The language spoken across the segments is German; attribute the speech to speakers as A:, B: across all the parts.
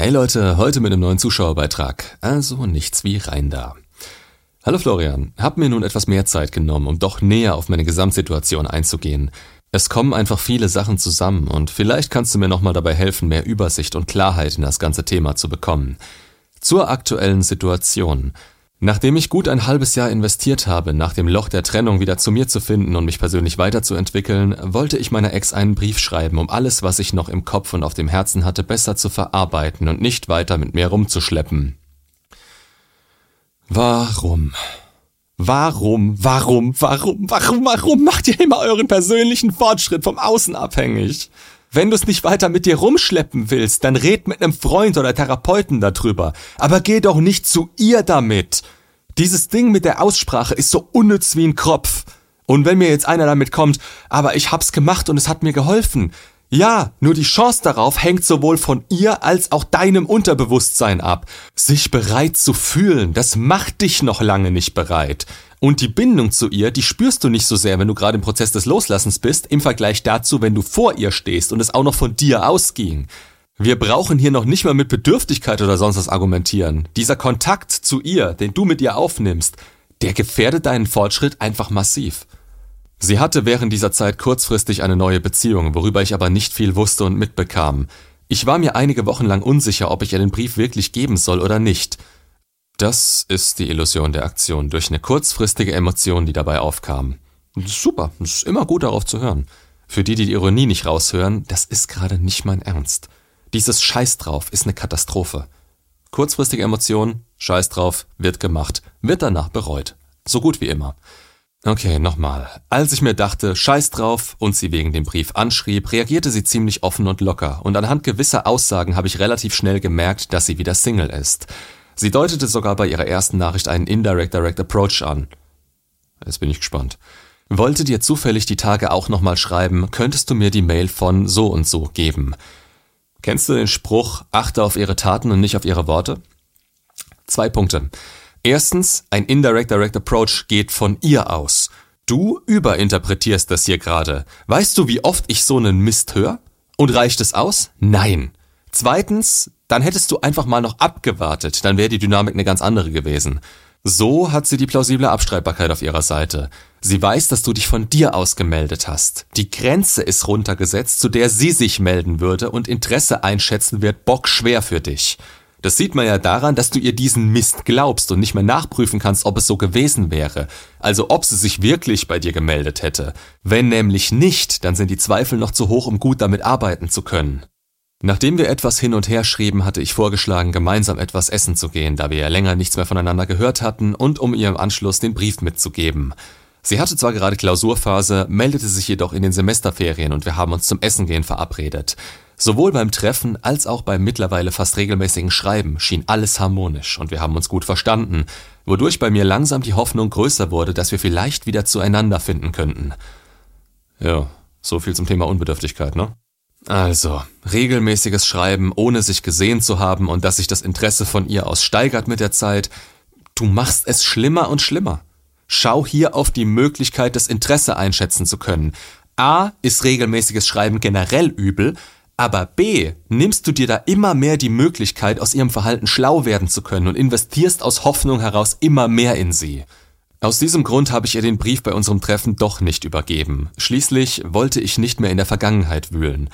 A: Hey Leute, heute mit einem neuen Zuschauerbeitrag. Also nichts wie rein da. Hallo Florian, hab mir nun etwas mehr Zeit genommen, um doch näher auf meine Gesamtsituation einzugehen. Es kommen einfach viele Sachen zusammen und vielleicht kannst du mir nochmal dabei helfen, mehr Übersicht und Klarheit in das ganze Thema zu bekommen. Zur aktuellen Situation. Nachdem ich gut ein halbes Jahr investiert habe, nach dem Loch der Trennung wieder zu mir zu finden und mich persönlich weiterzuentwickeln, wollte ich meiner Ex einen Brief schreiben, um alles, was ich noch im Kopf und auf dem Herzen hatte, besser zu verarbeiten und nicht weiter mit mir rumzuschleppen. Warum? Warum, warum, warum, warum, warum macht ihr immer euren persönlichen Fortschritt vom Außen abhängig? Wenn du es nicht weiter mit dir rumschleppen willst, dann red mit einem Freund oder Therapeuten darüber. Aber geh doch nicht zu ihr damit. Dieses Ding mit der Aussprache ist so unnütz wie ein Kropf. Und wenn mir jetzt einer damit kommt, aber ich hab's gemacht und es hat mir geholfen. Ja, nur die Chance darauf hängt sowohl von ihr als auch deinem Unterbewusstsein ab. Sich bereit zu fühlen, das macht dich noch lange nicht bereit. Und die Bindung zu ihr, die spürst du nicht so sehr, wenn du gerade im Prozess des Loslassens bist, im Vergleich dazu, wenn du vor ihr stehst und es auch noch von dir ausging. Wir brauchen hier noch nicht mal mit Bedürftigkeit oder sonst was argumentieren. Dieser Kontakt zu ihr, den du mit ihr aufnimmst, der gefährdet deinen Fortschritt einfach massiv. Sie hatte während dieser Zeit kurzfristig eine neue Beziehung, worüber ich aber nicht viel wusste und mitbekam. Ich war mir einige Wochen lang unsicher, ob ich ihr den Brief wirklich geben soll oder nicht. Das ist die Illusion der Aktion durch eine kurzfristige Emotion, die dabei aufkam. Super, ist immer gut darauf zu hören. Für die, die die Ironie nicht raushören, das ist gerade nicht mein Ernst. Dieses Scheiß drauf ist eine Katastrophe. Kurzfristige Emotion, Scheiß drauf, wird gemacht, wird danach bereut. So gut wie immer. Okay, nochmal. Als ich mir dachte, scheiß drauf und sie wegen dem Brief anschrieb, reagierte sie ziemlich offen und locker und anhand gewisser Aussagen habe ich relativ schnell gemerkt, dass sie wieder Single ist. Sie deutete sogar bei ihrer ersten Nachricht einen Indirect Direct Approach an. Jetzt bin ich gespannt. Wollte dir zufällig die Tage auch nochmal schreiben, könntest du mir die Mail von so und so geben. Kennst du den Spruch, achte auf ihre Taten und nicht auf ihre Worte? Zwei Punkte. Erstens, ein Indirect Direct Approach geht von ihr aus. Du überinterpretierst das hier gerade. Weißt du, wie oft ich so einen Mist höre? Und reicht es aus? Nein. Zweitens, dann hättest du einfach mal noch abgewartet, dann wäre die Dynamik eine ganz andere gewesen. So hat sie die plausible Abstreitbarkeit auf ihrer Seite. Sie weiß, dass du dich von dir aus gemeldet hast. Die Grenze ist runtergesetzt, zu der sie sich melden würde und Interesse einschätzen wird bockschwer für dich. Das sieht man ja daran, dass du ihr diesen Mist glaubst und nicht mehr nachprüfen kannst, ob es so gewesen wäre. Also ob sie sich wirklich bei dir gemeldet hätte. Wenn nämlich nicht, dann sind die Zweifel noch zu hoch, um gut damit arbeiten zu können. Nachdem wir etwas hin und her schrieben, hatte ich vorgeschlagen, gemeinsam etwas essen zu gehen, da wir ja länger nichts mehr voneinander gehört hatten und um ihr im Anschluss den Brief mitzugeben. Sie hatte zwar gerade Klausurphase, meldete sich jedoch in den Semesterferien und wir haben uns zum Essen gehen verabredet. Sowohl beim Treffen als auch beim mittlerweile fast regelmäßigen Schreiben schien alles harmonisch und wir haben uns gut verstanden, wodurch bei mir langsam die Hoffnung größer wurde, dass wir vielleicht wieder zueinander finden könnten. Ja, so viel zum Thema Unbedürftigkeit, ne? Also, regelmäßiges Schreiben, ohne sich gesehen zu haben und dass sich das Interesse von ihr aus steigert mit der Zeit, du machst es schlimmer und schlimmer. Schau hier auf die Möglichkeit, das Interesse einschätzen zu können. A ist regelmäßiges Schreiben generell übel, aber B nimmst du dir da immer mehr die Möglichkeit, aus ihrem Verhalten schlau werden zu können und investierst aus Hoffnung heraus immer mehr in sie. Aus diesem Grund habe ich ihr den Brief bei unserem Treffen doch nicht übergeben. Schließlich wollte ich nicht mehr in der Vergangenheit wühlen.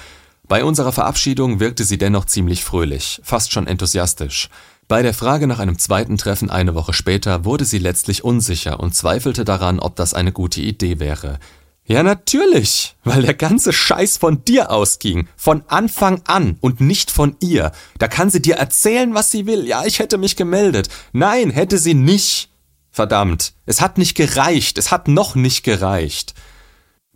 A: Bei unserer Verabschiedung wirkte sie dennoch ziemlich fröhlich, fast schon enthusiastisch. Bei der Frage nach einem zweiten Treffen eine Woche später wurde sie letztlich unsicher und zweifelte daran, ob das eine gute Idee wäre. Ja, natürlich, weil der ganze Scheiß von dir ausging, von Anfang an und nicht von ihr. Da kann sie dir erzählen, was sie will. Ja, ich hätte mich gemeldet. Nein, hätte sie nicht. Verdammt, es hat nicht gereicht, es hat noch nicht gereicht.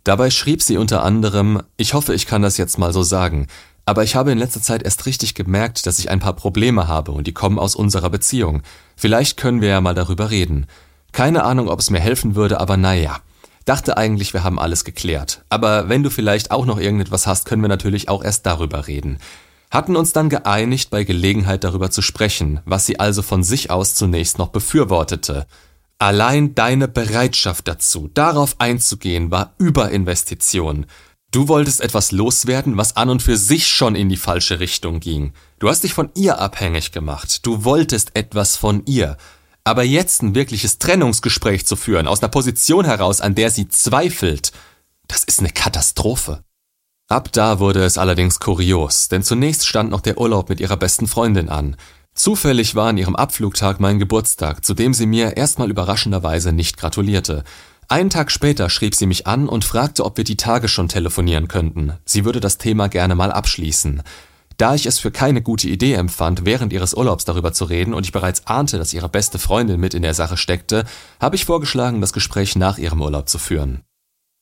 A: Dabei schrieb sie unter anderem, ich hoffe, ich kann das jetzt mal so sagen, aber ich habe in letzter Zeit erst richtig gemerkt, dass ich ein paar Probleme habe und die kommen aus unserer Beziehung. Vielleicht können wir ja mal darüber reden. Keine Ahnung, ob es mir helfen würde, aber naja. Dachte eigentlich, wir haben alles geklärt. Aber wenn du vielleicht auch noch irgendetwas hast, können wir natürlich auch erst darüber reden. Hatten uns dann geeinigt, bei Gelegenheit darüber zu sprechen, was sie also von sich aus zunächst noch befürwortete. Allein deine Bereitschaft dazu, darauf einzugehen, war Überinvestition. Du wolltest etwas loswerden, was an und für sich schon in die falsche Richtung ging. Du hast dich von ihr abhängig gemacht. Du wolltest etwas von ihr. Aber jetzt ein wirkliches Trennungsgespräch zu führen, aus einer Position heraus, an der sie zweifelt, das ist eine Katastrophe. Ab da wurde es allerdings kurios, denn zunächst stand noch der Urlaub mit ihrer besten Freundin an. Zufällig war an ihrem Abflugtag mein Geburtstag, zu dem sie mir erstmal überraschenderweise nicht gratulierte. Einen Tag später schrieb sie mich an und fragte, ob wir die Tage schon telefonieren könnten. Sie würde das Thema gerne mal abschließen. Da ich es für keine gute Idee empfand, während ihres Urlaubs darüber zu reden und ich bereits ahnte, dass ihre beste Freundin mit in der Sache steckte, habe ich vorgeschlagen, das Gespräch nach ihrem Urlaub zu führen.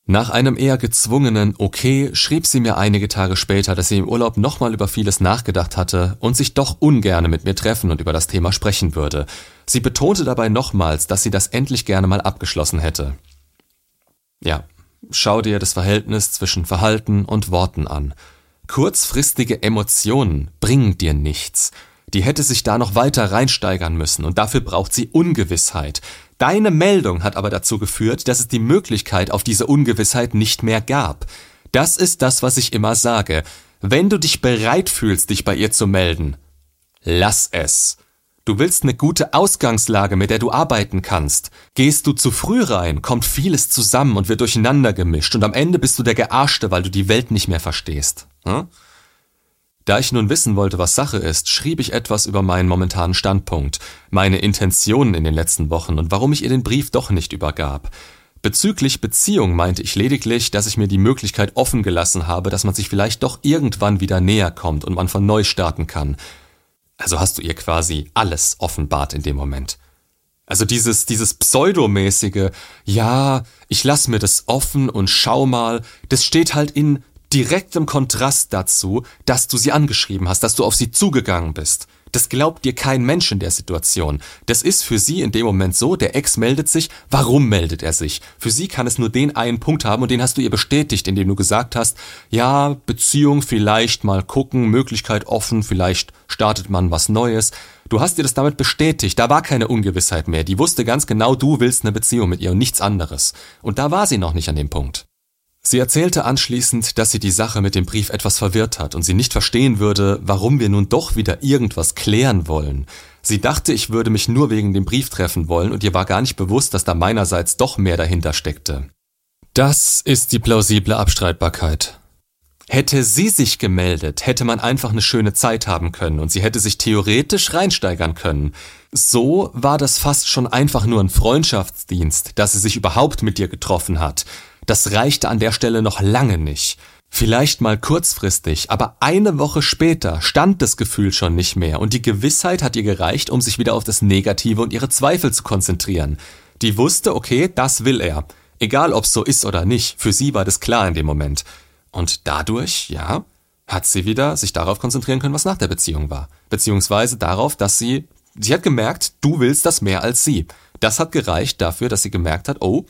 A: Nach einem eher gezwungenen Okay schrieb sie mir einige Tage später, dass sie im Urlaub nochmal über vieles nachgedacht hatte und sich doch ungerne mit mir treffen und über das Thema sprechen würde. Sie betonte dabei nochmals, dass sie das endlich gerne mal abgeschlossen hätte. Ja, schau dir das Verhältnis zwischen Verhalten und Worten an. Kurzfristige Emotionen bringen dir nichts. Die hätte sich da noch weiter reinsteigern müssen und dafür braucht sie Ungewissheit. Deine Meldung hat aber dazu geführt, dass es die Möglichkeit auf diese Ungewissheit nicht mehr gab. Das ist das, was ich immer sage. Wenn du dich bereit fühlst, dich bei ihr zu melden, lass es. Du willst eine gute Ausgangslage, mit der du arbeiten kannst. Gehst du zu früh rein, kommt vieles zusammen und wird durcheinander gemischt und am Ende bist du der Gearschte, weil du die Welt nicht mehr verstehst. Hm? Da ich nun wissen wollte, was Sache ist, schrieb ich etwas über meinen momentanen Standpunkt, meine Intentionen in den letzten Wochen und warum ich ihr den Brief doch nicht übergab. Bezüglich Beziehung meinte ich lediglich, dass ich mir die Möglichkeit offen gelassen habe, dass man sich vielleicht doch irgendwann wieder näher kommt und man von neu starten kann. Also hast du ihr quasi alles offenbart in dem Moment. Also dieses, dieses pseudomäßige, ja, ich lass mir das offen und schau mal, das steht halt in direktem Kontrast dazu, dass du sie angeschrieben hast, dass du auf sie zugegangen bist. Das glaubt dir kein Mensch in der Situation. Das ist für sie in dem Moment so, der Ex meldet sich, warum meldet er sich? Für sie kann es nur den einen Punkt haben und den hast du ihr bestätigt, indem du gesagt hast, ja, Beziehung vielleicht mal gucken, Möglichkeit offen, vielleicht startet man was Neues. Du hast ihr das damit bestätigt, da war keine Ungewissheit mehr. Die wusste ganz genau, du willst eine Beziehung mit ihr und nichts anderes. Und da war sie noch nicht an dem Punkt. Sie erzählte anschließend, dass sie die Sache mit dem Brief etwas verwirrt hat und sie nicht verstehen würde, warum wir nun doch wieder irgendwas klären wollen. Sie dachte, ich würde mich nur wegen dem Brief treffen wollen und ihr war gar nicht bewusst, dass da meinerseits doch mehr dahinter steckte. Das ist die plausible Abstreitbarkeit. Hätte sie sich gemeldet, hätte man einfach eine schöne Zeit haben können und sie hätte sich theoretisch reinsteigern können. So war das fast schon einfach nur ein Freundschaftsdienst, dass sie sich überhaupt mit dir getroffen hat. Das reichte an der Stelle noch lange nicht. Vielleicht mal kurzfristig, aber eine Woche später stand das Gefühl schon nicht mehr und die Gewissheit hat ihr gereicht, um sich wieder auf das Negative und ihre Zweifel zu konzentrieren. Die wusste, okay, das will er. Egal ob's so ist oder nicht, für sie war das klar in dem Moment. Und dadurch, ja, hat sie wieder sich darauf konzentrieren können, was nach der Beziehung war. Beziehungsweise darauf, dass sie, sie hat gemerkt, du willst das mehr als sie. Das hat gereicht dafür, dass sie gemerkt hat, oh,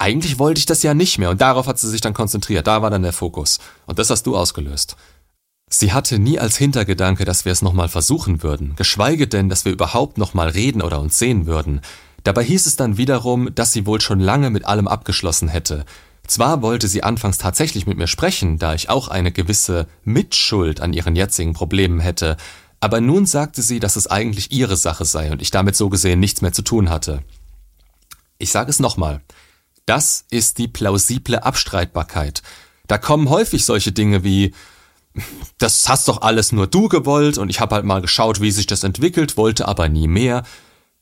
A: eigentlich wollte ich das ja nicht mehr und darauf hat sie sich dann konzentriert, da war dann der Fokus. Und das hast du ausgelöst. Sie hatte nie als Hintergedanke, dass wir es nochmal versuchen würden, geschweige denn, dass wir überhaupt nochmal reden oder uns sehen würden. Dabei hieß es dann wiederum, dass sie wohl schon lange mit allem abgeschlossen hätte. Zwar wollte sie anfangs tatsächlich mit mir sprechen, da ich auch eine gewisse Mitschuld an ihren jetzigen Problemen hätte, aber nun sagte sie, dass es eigentlich ihre Sache sei und ich damit so gesehen nichts mehr zu tun hatte. Ich sage es nochmal. Das ist die plausible Abstreitbarkeit. Da kommen häufig solche Dinge wie das hast doch alles nur du gewollt und ich habe halt mal geschaut, wie sich das entwickelt, wollte aber nie mehr.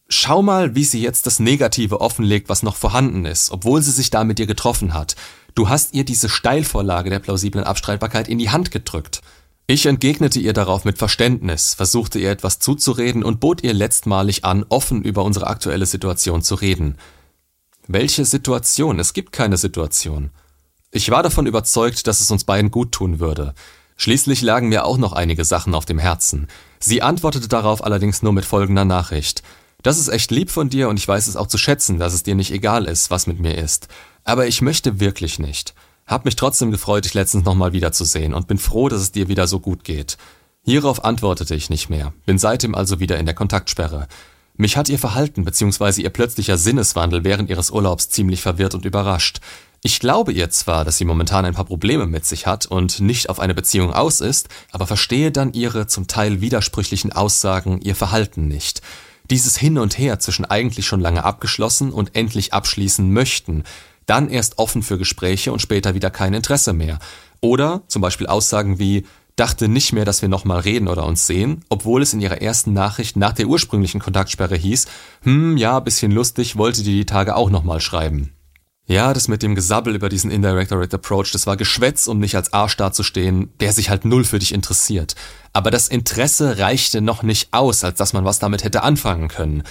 A: Schau mal, wie sie jetzt das Negative offenlegt, was noch vorhanden ist, obwohl sie sich da mit dir getroffen hat. Du hast ihr diese Steilvorlage der plausiblen Abstreitbarkeit in die Hand gedrückt. Ich entgegnete ihr darauf mit Verständnis, versuchte ihr etwas zuzureden und bot ihr letztmalig an, offen über unsere aktuelle Situation zu reden. Welche Situation? Es gibt keine Situation. Ich war davon überzeugt, dass es uns beiden gut tun würde. Schließlich lagen mir auch noch einige Sachen auf dem Herzen. Sie antwortete darauf allerdings nur mit folgender Nachricht. Das ist echt lieb von dir und ich weiß es auch zu schätzen, dass es dir nicht egal ist, was mit mir ist. Aber ich möchte wirklich nicht. Hab mich trotzdem gefreut, dich letztens nochmal wiederzusehen und bin froh, dass es dir wieder so gut geht. Hierauf antwortete ich nicht mehr, bin seitdem also wieder in der Kontaktsperre. Mich hat ihr Verhalten bzw. ihr plötzlicher Sinneswandel während ihres Urlaubs ziemlich verwirrt und überrascht. Ich glaube ihr zwar, dass sie momentan ein paar Probleme mit sich hat und nicht auf eine Beziehung aus ist, aber verstehe dann ihre zum Teil widersprüchlichen Aussagen, ihr Verhalten nicht. Dieses Hin und Her zwischen eigentlich schon lange abgeschlossen und endlich abschließen möchten, dann erst offen für Gespräche und später wieder kein Interesse mehr. Oder zum Beispiel Aussagen wie, dachte nicht mehr, dass wir nochmal reden oder uns sehen, obwohl es in ihrer ersten Nachricht nach der ursprünglichen Kontaktsperre hieß, hm, ja, bisschen lustig, wollte die die Tage auch nochmal schreiben. Ja, das mit dem Gesabbel über diesen Indirectorate Approach, das war Geschwätz, um nicht als Arsch dazustehen, der sich halt null für dich interessiert. Aber das Interesse reichte noch nicht aus, als dass man was damit hätte anfangen können.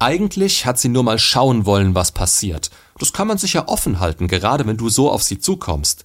A: Eigentlich hat sie nur mal schauen wollen, was passiert. Das kann man sich ja offen halten, gerade wenn du so auf sie zukommst.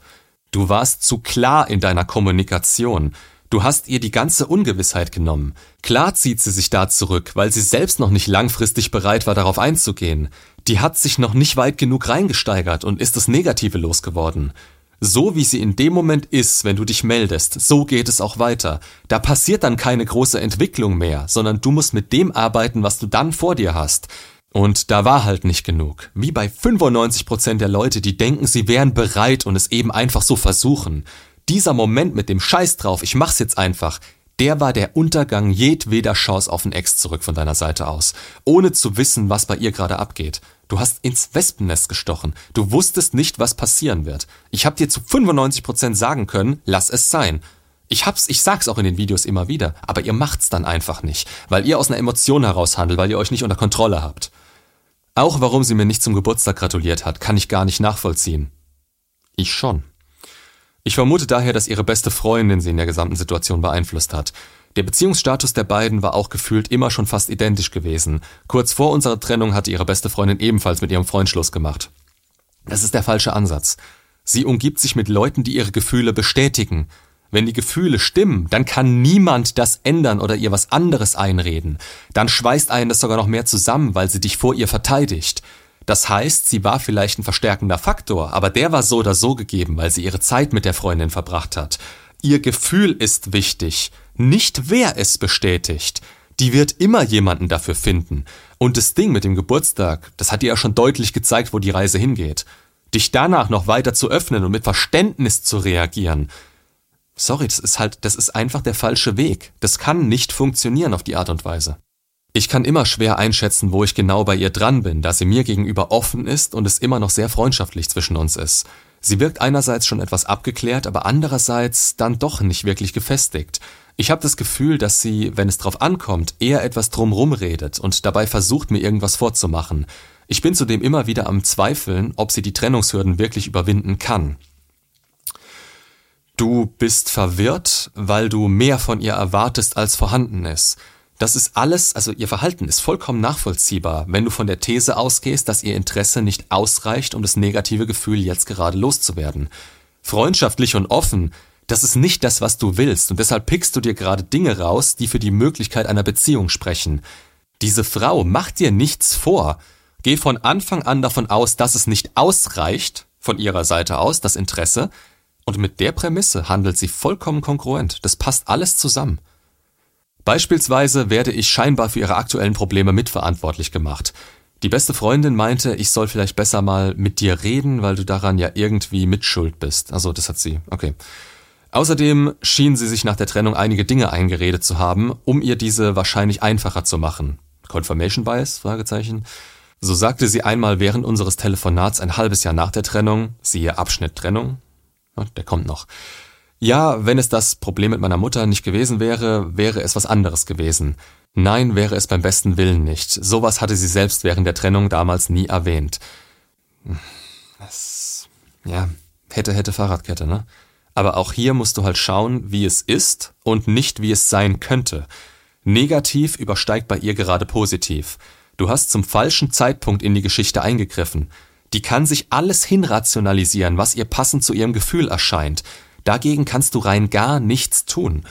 A: Du warst zu klar in deiner Kommunikation. Du hast ihr die ganze Ungewissheit genommen. Klar zieht sie sich da zurück, weil sie selbst noch nicht langfristig bereit war, darauf einzugehen. Die hat sich noch nicht weit genug reingesteigert und ist das Negative losgeworden. So wie sie in dem Moment ist, wenn du dich meldest, so geht es auch weiter. Da passiert dann keine große Entwicklung mehr, sondern du musst mit dem arbeiten, was du dann vor dir hast. Und da war halt nicht genug. Wie bei 95% der Leute, die denken, sie wären bereit und es eben einfach so versuchen dieser Moment mit dem Scheiß drauf, ich mach's jetzt einfach, der war der Untergang jedweder Chance auf ein Ex zurück von deiner Seite aus, ohne zu wissen, was bei ihr gerade abgeht. Du hast ins Wespennest gestochen. Du wusstest nicht, was passieren wird. Ich hab dir zu 95% sagen können, lass es sein. Ich hab's, ich sag's auch in den Videos immer wieder, aber ihr macht's dann einfach nicht, weil ihr aus einer Emotion heraus handelt, weil ihr euch nicht unter Kontrolle habt. Auch warum sie mir nicht zum Geburtstag gratuliert hat, kann ich gar nicht nachvollziehen. Ich schon. Ich vermute daher, dass ihre beste Freundin sie in der gesamten Situation beeinflusst hat. Der Beziehungsstatus der beiden war auch gefühlt immer schon fast identisch gewesen. Kurz vor unserer Trennung hatte ihre beste Freundin ebenfalls mit ihrem Freund Schluss gemacht. Das ist der falsche Ansatz. Sie umgibt sich mit Leuten, die ihre Gefühle bestätigen. Wenn die Gefühle stimmen, dann kann niemand das ändern oder ihr was anderes einreden. Dann schweißt einen das sogar noch mehr zusammen, weil sie dich vor ihr verteidigt. Das heißt, sie war vielleicht ein verstärkender Faktor, aber der war so oder so gegeben, weil sie ihre Zeit mit der Freundin verbracht hat. Ihr Gefühl ist wichtig, nicht wer es bestätigt. Die wird immer jemanden dafür finden. Und das Ding mit dem Geburtstag, das hat dir ja schon deutlich gezeigt, wo die Reise hingeht. Dich danach noch weiter zu öffnen und mit Verständnis zu reagieren. Sorry, das ist halt, das ist einfach der falsche Weg. Das kann nicht funktionieren auf die Art und Weise. Ich kann immer schwer einschätzen, wo ich genau bei ihr dran bin, da sie mir gegenüber offen ist und es immer noch sehr freundschaftlich zwischen uns ist. Sie wirkt einerseits schon etwas abgeklärt, aber andererseits dann doch nicht wirklich gefestigt. Ich habe das Gefühl, dass sie, wenn es drauf ankommt, eher etwas drumrum redet und dabei versucht, mir irgendwas vorzumachen. Ich bin zudem immer wieder am Zweifeln, ob sie die Trennungshürden wirklich überwinden kann. Du bist verwirrt, weil du mehr von ihr erwartest, als vorhanden ist. Das ist alles, also ihr Verhalten ist vollkommen nachvollziehbar, wenn du von der These ausgehst, dass ihr Interesse nicht ausreicht, um das negative Gefühl jetzt gerade loszuwerden. Freundschaftlich und offen, das ist nicht das, was du willst, und deshalb pickst du dir gerade Dinge raus, die für die Möglichkeit einer Beziehung sprechen. Diese Frau macht dir nichts vor. Geh von Anfang an davon aus, dass es nicht ausreicht, von ihrer Seite aus, das Interesse, und mit der Prämisse handelt sie vollkommen kongruent. Das passt alles zusammen. Beispielsweise werde ich scheinbar für ihre aktuellen Probleme mitverantwortlich gemacht. Die beste Freundin meinte, ich soll vielleicht besser mal mit dir reden, weil du daran ja irgendwie mitschuld bist. Also das hat sie. Okay. Außerdem schien sie sich nach der Trennung einige Dinge eingeredet zu haben, um ihr diese wahrscheinlich einfacher zu machen. Confirmation Bias? Fragezeichen. So sagte sie einmal während unseres Telefonats ein halbes Jahr nach der Trennung, siehe Abschnitt Trennung, der kommt noch, ja, wenn es das Problem mit meiner Mutter nicht gewesen wäre, wäre es was anderes gewesen. Nein, wäre es beim besten Willen nicht. Sowas hatte sie selbst während der Trennung damals nie erwähnt. Das, ja, hätte, hätte Fahrradkette, ne? Aber auch hier musst du halt schauen, wie es ist und nicht wie es sein könnte. Negativ übersteigt bei ihr gerade positiv. Du hast zum falschen Zeitpunkt in die Geschichte eingegriffen. Die kann sich alles hinrationalisieren, was ihr passend zu ihrem Gefühl erscheint. Dagegen kannst du rein gar nichts tun.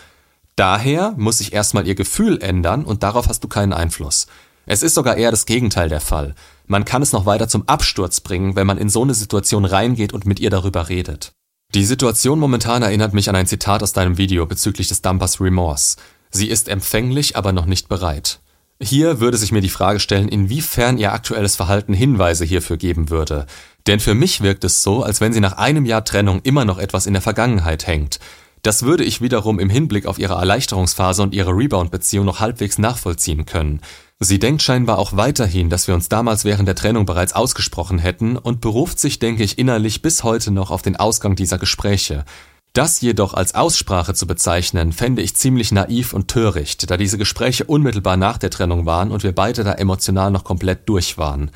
A: Daher muss sich erstmal ihr Gefühl ändern und darauf hast du keinen Einfluss. Es ist sogar eher das Gegenteil der Fall. Man kann es noch weiter zum Absturz bringen, wenn man in so eine Situation reingeht und mit ihr darüber redet. Die Situation momentan erinnert mich an ein Zitat aus deinem Video bezüglich des Dumpers Remorse. Sie ist empfänglich, aber noch nicht bereit. Hier würde sich mir die Frage stellen, inwiefern ihr aktuelles Verhalten Hinweise hierfür geben würde. Denn für mich wirkt es so, als wenn sie nach einem Jahr Trennung immer noch etwas in der Vergangenheit hängt. Das würde ich wiederum im Hinblick auf ihre Erleichterungsphase und ihre Rebound-Beziehung noch halbwegs nachvollziehen können. Sie denkt scheinbar auch weiterhin, dass wir uns damals während der Trennung bereits ausgesprochen hätten und beruft sich, denke ich, innerlich bis heute noch auf den Ausgang dieser Gespräche. Das jedoch als Aussprache zu bezeichnen, fände ich ziemlich naiv und töricht, da diese Gespräche unmittelbar nach der Trennung waren und wir beide da emotional noch komplett durch waren.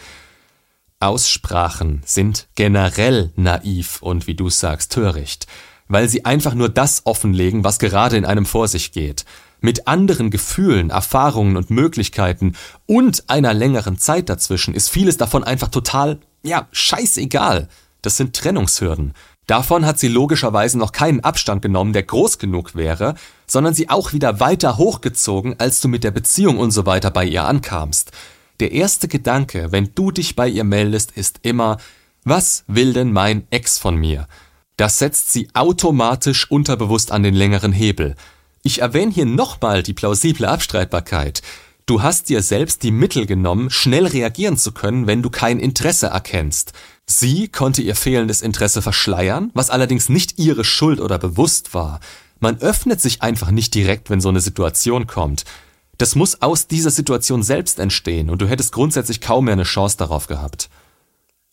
A: Aussprachen sind generell naiv und wie du sagst, töricht, weil sie einfach nur das offenlegen, was gerade in einem vor sich geht. Mit anderen Gefühlen, Erfahrungen und Möglichkeiten und einer längeren Zeit dazwischen ist vieles davon einfach total, ja, scheißegal. Das sind Trennungshürden. Davon hat sie logischerweise noch keinen Abstand genommen, der groß genug wäre, sondern sie auch wieder weiter hochgezogen, als du mit der Beziehung und so weiter bei ihr ankamst. Der erste Gedanke, wenn du dich bei ihr meldest, ist immer, was will denn mein Ex von mir? Das setzt sie automatisch unterbewusst an den längeren Hebel. Ich erwähne hier nochmal die plausible Abstreitbarkeit. Du hast dir selbst die Mittel genommen, schnell reagieren zu können, wenn du kein Interesse erkennst. Sie konnte ihr fehlendes Interesse verschleiern, was allerdings nicht ihre Schuld oder bewusst war. Man öffnet sich einfach nicht direkt, wenn so eine Situation kommt. Das muss aus dieser Situation selbst entstehen und du hättest grundsätzlich kaum mehr eine Chance darauf gehabt.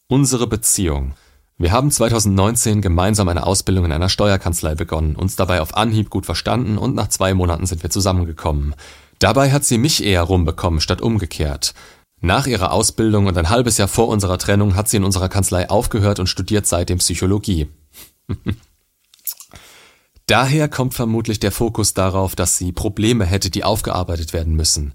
A: Unsere Beziehung. Wir haben 2019 gemeinsam eine Ausbildung in einer Steuerkanzlei begonnen, uns dabei auf Anhieb gut verstanden und nach zwei Monaten sind wir zusammengekommen. Dabei hat sie mich eher rumbekommen statt umgekehrt. Nach ihrer Ausbildung und ein halbes Jahr vor unserer Trennung hat sie in unserer Kanzlei aufgehört und studiert seitdem Psychologie. Daher kommt vermutlich der Fokus darauf, dass sie Probleme hätte, die aufgearbeitet werden müssen.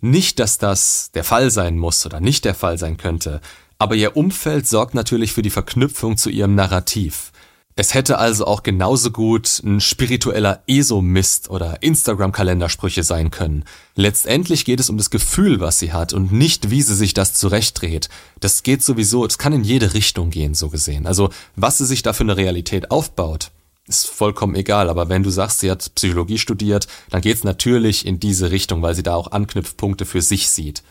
A: Nicht, dass das der Fall sein muss oder nicht der Fall sein könnte, aber ihr Umfeld sorgt natürlich für die Verknüpfung zu ihrem Narrativ. Es hätte also auch genauso gut ein spiritueller ESO-Mist oder Instagram-Kalendersprüche sein können. Letztendlich geht es um das Gefühl, was sie hat und nicht, wie sie sich das zurechtdreht. Das geht sowieso, es kann in jede Richtung gehen, so gesehen. Also, was sie sich da für eine Realität aufbaut, ist vollkommen egal. Aber wenn du sagst, sie hat Psychologie studiert, dann geht's natürlich in diese Richtung, weil sie da auch Anknüpfpunkte für sich sieht.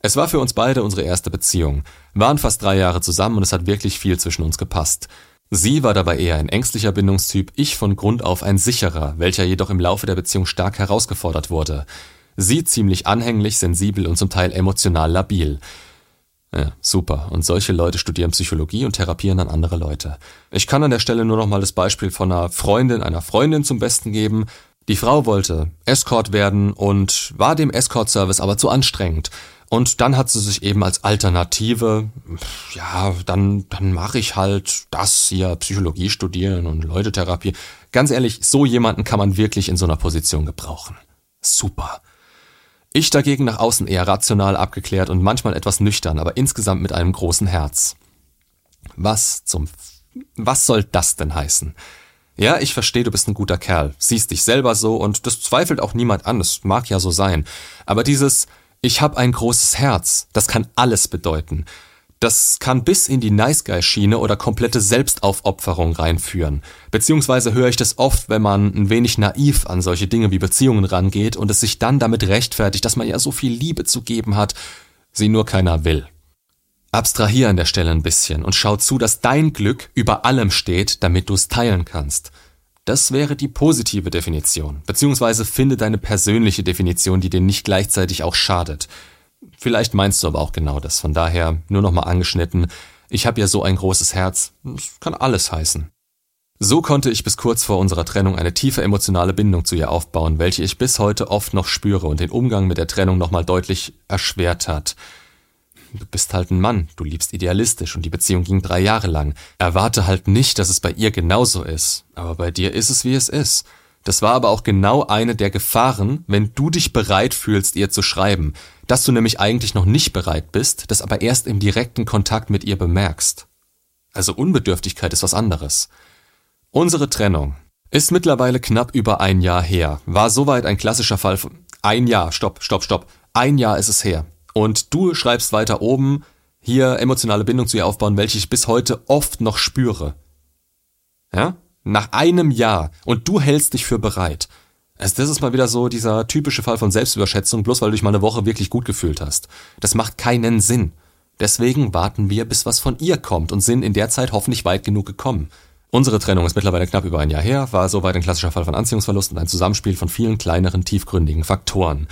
A: Es war für uns beide unsere erste Beziehung, waren fast drei Jahre zusammen und es hat wirklich viel zwischen uns gepasst. Sie war dabei eher ein ängstlicher Bindungstyp, ich von Grund auf ein sicherer, welcher jedoch im Laufe der Beziehung stark herausgefordert wurde. Sie ziemlich anhänglich, sensibel und zum Teil emotional labil. Ja, super. Und solche Leute studieren Psychologie und therapieren dann andere Leute. Ich kann an der Stelle nur noch mal das Beispiel von einer Freundin einer Freundin zum Besten geben. Die Frau wollte Escort werden und war dem Escort-Service aber zu anstrengend. Und dann hat sie sich eben als Alternative, ja, dann, dann mache ich halt das hier, Psychologie studieren und Leutetherapie. Ganz ehrlich, so jemanden kann man wirklich in so einer Position gebrauchen. Super. Ich dagegen nach außen eher rational abgeklärt und manchmal etwas nüchtern, aber insgesamt mit einem großen Herz. Was zum, was soll das denn heißen? Ja, ich verstehe, du bist ein guter Kerl, siehst dich selber so und das zweifelt auch niemand an, das mag ja so sein. Aber dieses, ich habe ein großes Herz, das kann alles bedeuten. Das kann bis in die Nice Guy Schiene oder komplette Selbstaufopferung reinführen. Beziehungsweise höre ich das oft, wenn man ein wenig naiv an solche Dinge wie Beziehungen rangeht und es sich dann damit rechtfertigt, dass man ja so viel Liebe zu geben hat, sie nur keiner will. Abstrahier an der Stelle ein bisschen und schau zu, dass dein Glück über allem steht, damit du es teilen kannst. Das wäre die positive Definition, beziehungsweise finde deine persönliche Definition, die dir nicht gleichzeitig auch schadet. Vielleicht meinst du aber auch genau das. Von daher nur nochmal angeschnitten. Ich habe ja so ein großes Herz. Das kann alles heißen. So konnte ich bis kurz vor unserer Trennung eine tiefe emotionale Bindung zu ihr aufbauen, welche ich bis heute oft noch spüre und den Umgang mit der Trennung nochmal deutlich erschwert hat. Du bist halt ein Mann, du liebst idealistisch und die Beziehung ging drei Jahre lang. Erwarte halt nicht, dass es bei ihr genauso ist. Aber bei dir ist es, wie es ist. Das war aber auch genau eine der Gefahren, wenn du dich bereit fühlst, ihr zu schreiben, dass du nämlich eigentlich noch nicht bereit bist, das aber erst im direkten Kontakt mit ihr bemerkst. Also Unbedürftigkeit ist was anderes. Unsere Trennung ist mittlerweile knapp über ein Jahr her, war soweit ein klassischer Fall von ein Jahr, stopp, stopp, stopp, ein Jahr ist es her. Und du schreibst weiter oben, hier emotionale Bindung zu ihr aufbauen, welche ich bis heute oft noch spüre. Ja? Nach einem Jahr und du hältst dich für bereit. Also das ist mal wieder so dieser typische Fall von Selbstüberschätzung, bloß weil du dich mal eine Woche wirklich gut gefühlt hast. Das macht keinen Sinn. Deswegen warten wir, bis was von ihr kommt und sind in der Zeit hoffentlich weit genug gekommen. Unsere Trennung ist mittlerweile knapp über ein Jahr her, war soweit ein klassischer Fall von Anziehungsverlust und ein Zusammenspiel von vielen kleineren, tiefgründigen Faktoren.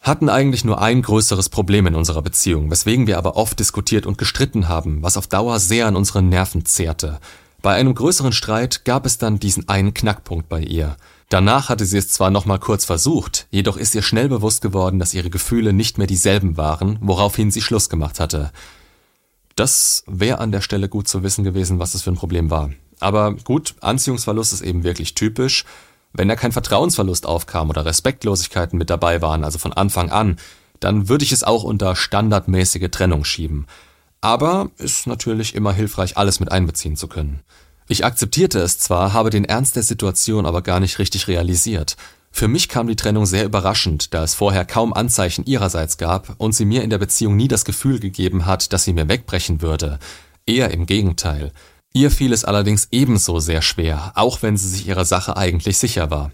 A: Hatten eigentlich nur ein größeres Problem in unserer Beziehung, weswegen wir aber oft diskutiert und gestritten haben, was auf Dauer sehr an unseren Nerven zehrte. Bei einem größeren Streit gab es dann diesen einen Knackpunkt bei ihr. Danach hatte sie es zwar nochmal kurz versucht, jedoch ist ihr schnell bewusst geworden, dass ihre Gefühle nicht mehr dieselben waren, woraufhin sie Schluss gemacht hatte. Das wäre an der Stelle gut zu wissen gewesen, was es für ein Problem war. Aber gut, Anziehungsverlust ist eben wirklich typisch. Wenn da kein Vertrauensverlust aufkam oder Respektlosigkeiten mit dabei waren, also von Anfang an, dann würde ich es auch unter standardmäßige Trennung schieben. Aber ist natürlich immer hilfreich, alles mit einbeziehen zu können. Ich akzeptierte es zwar, habe den Ernst der Situation aber gar nicht richtig realisiert. Für mich kam die Trennung sehr überraschend, da es vorher kaum Anzeichen ihrerseits gab und sie mir in der Beziehung nie das Gefühl gegeben hat, dass sie mir wegbrechen würde. Eher im Gegenteil. Ihr fiel es allerdings ebenso sehr schwer, auch wenn sie sich ihrer Sache eigentlich sicher war.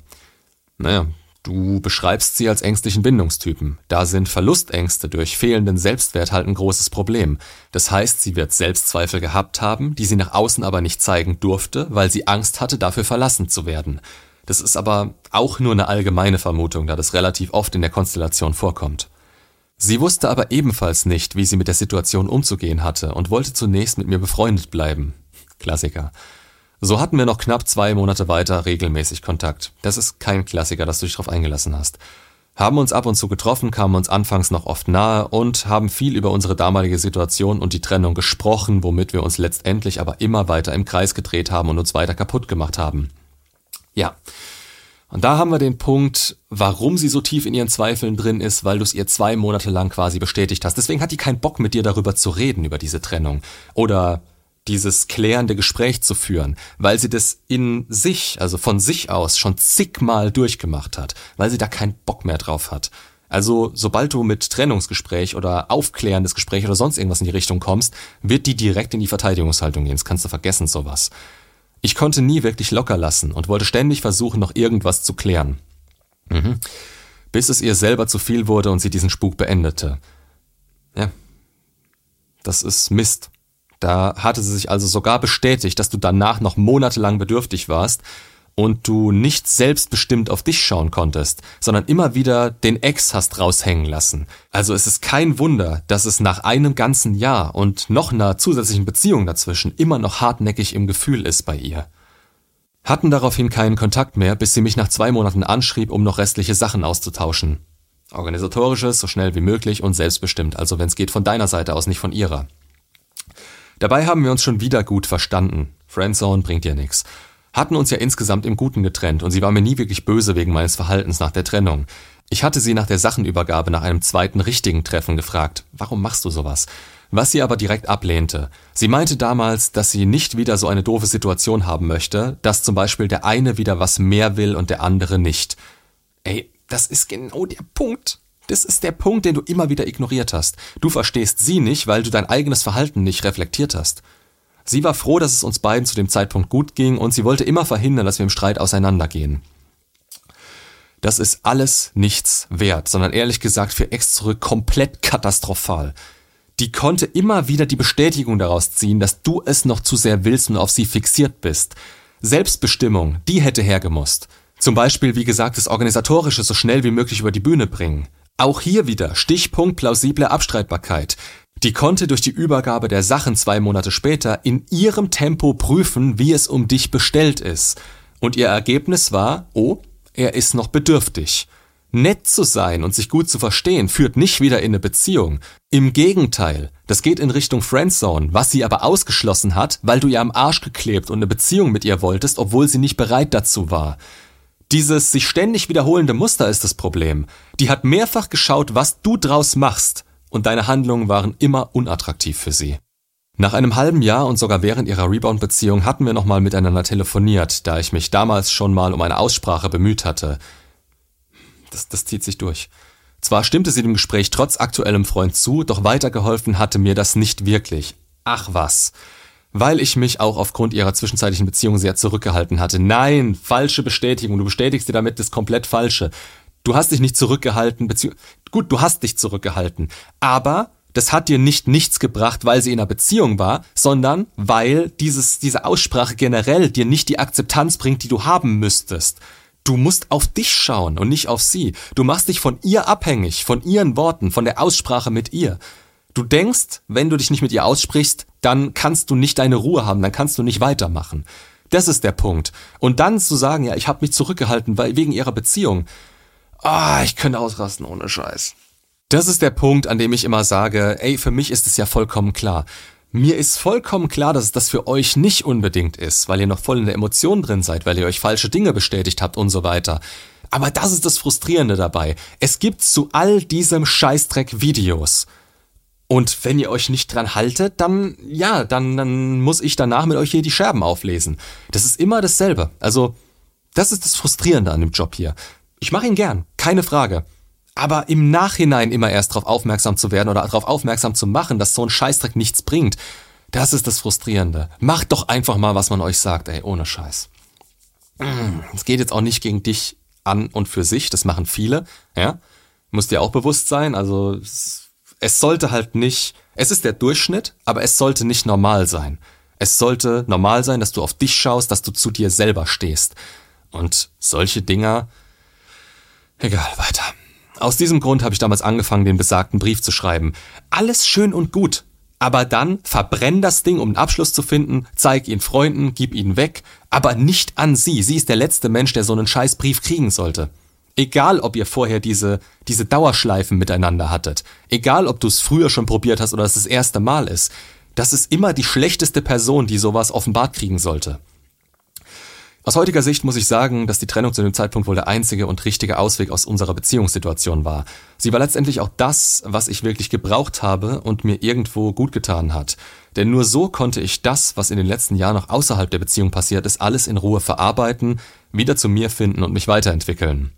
A: Naja, Du beschreibst sie als ängstlichen Bindungstypen. Da sind Verlustängste durch fehlenden Selbstwert halt ein großes Problem. Das heißt, sie wird Selbstzweifel gehabt haben, die sie nach außen aber nicht zeigen durfte, weil sie Angst hatte, dafür verlassen zu werden. Das ist aber auch nur eine allgemeine Vermutung, da das relativ oft in der Konstellation vorkommt. Sie wusste aber ebenfalls nicht, wie sie mit der Situation umzugehen hatte und wollte zunächst mit mir befreundet bleiben. Klassiker. So hatten wir noch knapp zwei Monate weiter regelmäßig Kontakt. Das ist kein Klassiker, dass du dich darauf eingelassen hast. Haben uns ab und zu getroffen, kamen uns anfangs noch oft nahe und haben viel über unsere damalige Situation und die Trennung gesprochen, womit wir uns letztendlich aber immer weiter im Kreis gedreht haben und uns weiter kaputt gemacht haben. Ja. Und da haben wir den Punkt, warum sie so tief in ihren Zweifeln drin ist, weil du es ihr zwei Monate lang quasi bestätigt hast. Deswegen hat die keinen Bock mit dir darüber zu reden, über diese Trennung. Oder dieses klärende Gespräch zu führen, weil sie das in sich, also von sich aus schon zigmal durchgemacht hat, weil sie da keinen Bock mehr drauf hat. Also sobald du mit Trennungsgespräch oder aufklärendes Gespräch oder sonst irgendwas in die Richtung kommst, wird die direkt in die Verteidigungshaltung gehen. Das kannst du vergessen, sowas. Ich konnte nie wirklich locker lassen und wollte ständig versuchen, noch irgendwas zu klären. Mhm. Bis es ihr selber zu viel wurde und sie diesen Spuk beendete. Ja. Das ist Mist. Da hatte sie sich also sogar bestätigt, dass du danach noch monatelang bedürftig warst und du nicht selbstbestimmt auf dich schauen konntest, sondern immer wieder den Ex hast raushängen lassen. Also es ist kein Wunder, dass es nach einem ganzen Jahr und noch einer zusätzlichen Beziehung dazwischen immer noch hartnäckig im Gefühl ist bei ihr. Hatten daraufhin keinen Kontakt mehr, bis sie mich nach zwei Monaten anschrieb, um noch restliche Sachen auszutauschen. Organisatorisches, so schnell wie möglich und selbstbestimmt, also wenn es geht von deiner Seite aus, nicht von ihrer. Dabei haben wir uns schon wieder gut verstanden. Friendzone bringt ja nix. Hatten uns ja insgesamt im Guten getrennt und sie war mir nie wirklich böse wegen meines Verhaltens nach der Trennung. Ich hatte sie nach der Sachenübergabe nach einem zweiten richtigen Treffen gefragt. Warum machst du sowas? Was sie aber direkt ablehnte. Sie meinte damals, dass sie nicht wieder so eine doofe Situation haben möchte, dass zum Beispiel der eine wieder was mehr will und der andere nicht. Ey, das ist genau der Punkt. Das ist der Punkt, den du immer wieder ignoriert hast. Du verstehst sie nicht, weil du dein eigenes Verhalten nicht reflektiert hast. Sie war froh, dass es uns beiden zu dem Zeitpunkt gut ging und sie wollte immer verhindern, dass wir im Streit auseinandergehen. Das ist alles nichts wert, sondern ehrlich gesagt für Ex zurück komplett katastrophal. Die konnte immer wieder die Bestätigung daraus ziehen, dass du es noch zu sehr willst und auf sie fixiert bist. Selbstbestimmung, die hätte hergemusst. Zum Beispiel, wie gesagt, das Organisatorische so schnell wie möglich über die Bühne bringen. Auch hier wieder Stichpunkt plausible Abstreitbarkeit. Die konnte durch die Übergabe der Sachen zwei Monate später in ihrem Tempo prüfen, wie es um dich bestellt ist. Und ihr Ergebnis war, oh, er ist noch bedürftig. Nett zu sein und sich gut zu verstehen führt nicht wieder in eine Beziehung. Im Gegenteil, das geht in Richtung Friendzone, was sie aber ausgeschlossen hat, weil du ihr am Arsch geklebt und eine Beziehung mit ihr wolltest, obwohl sie nicht bereit dazu war. Dieses sich ständig wiederholende Muster ist das Problem. Die hat mehrfach geschaut, was du draus machst, und deine Handlungen waren immer unattraktiv für sie. Nach einem halben Jahr und sogar während ihrer Rebound-Beziehung hatten wir nochmal miteinander telefoniert, da ich mich damals schon mal um eine Aussprache bemüht hatte. Das, das zieht sich durch. Zwar stimmte sie dem Gespräch trotz aktuellem Freund zu, doch weitergeholfen hatte mir das nicht wirklich. Ach was weil ich mich auch aufgrund ihrer zwischenzeitlichen Beziehung sehr zurückgehalten hatte. Nein, falsche Bestätigung. Du bestätigst dir damit das komplett Falsche. Du hast dich nicht zurückgehalten, beziehungsweise, gut, du hast dich zurückgehalten, aber das hat dir nicht nichts gebracht, weil sie in einer Beziehung war, sondern weil dieses, diese Aussprache generell dir nicht die Akzeptanz bringt, die du haben müsstest. Du musst auf dich schauen und nicht auf sie. Du machst dich von ihr abhängig, von ihren Worten, von der Aussprache mit ihr. Du denkst, wenn du dich nicht mit ihr aussprichst, dann kannst du nicht deine Ruhe haben, dann kannst du nicht weitermachen. Das ist der Punkt. Und dann zu sagen, ja, ich habe mich zurückgehalten weil, wegen ihrer Beziehung. Ah, ich könnte ausrasten ohne Scheiß. Das ist der Punkt, an dem ich immer sage, ey, für mich ist es ja vollkommen klar. Mir ist vollkommen klar, dass es das für euch nicht unbedingt ist, weil ihr noch voll in der Emotion drin seid, weil ihr euch falsche Dinge bestätigt habt und so weiter. Aber das ist das Frustrierende dabei. Es gibt zu all diesem Scheißdreck Videos. Und wenn ihr euch nicht dran haltet, dann, ja, dann, dann muss ich danach mit euch hier die Scherben auflesen. Das ist immer dasselbe. Also, das ist das Frustrierende an dem Job hier. Ich mache ihn gern, keine Frage. Aber im Nachhinein immer erst darauf aufmerksam zu werden oder darauf aufmerksam zu machen, dass so ein Scheißdreck nichts bringt, das ist das Frustrierende. Macht doch einfach mal, was man euch sagt, ey, ohne Scheiß. Es geht jetzt auch nicht gegen dich an und für sich, das machen viele, ja. Muss dir auch bewusst sein, also es sollte halt nicht, es ist der Durchschnitt, aber es sollte nicht normal sein. Es sollte normal sein, dass du auf dich schaust, dass du zu dir selber stehst. Und solche Dinger, egal, weiter. Aus diesem Grund habe ich damals angefangen, den besagten Brief zu schreiben. Alles schön und gut. Aber dann verbrenn das Ding, um einen Abschluss zu finden, zeig ihn Freunden, gib ihn weg, aber nicht an sie. Sie ist der letzte Mensch, der so einen scheiß Brief kriegen sollte. Egal, ob ihr vorher diese, diese Dauerschleifen miteinander hattet. Egal, ob du es früher schon probiert hast oder es das erste Mal ist. Das ist immer die schlechteste Person, die sowas offenbart kriegen sollte. Aus heutiger Sicht muss ich sagen, dass die Trennung zu dem Zeitpunkt wohl der einzige und richtige Ausweg aus unserer Beziehungssituation war. Sie war letztendlich auch das, was ich wirklich gebraucht habe und mir irgendwo gut getan hat. Denn nur so konnte ich das, was in den letzten Jahren noch außerhalb der Beziehung passiert ist, alles in Ruhe verarbeiten, wieder zu mir finden und mich weiterentwickeln.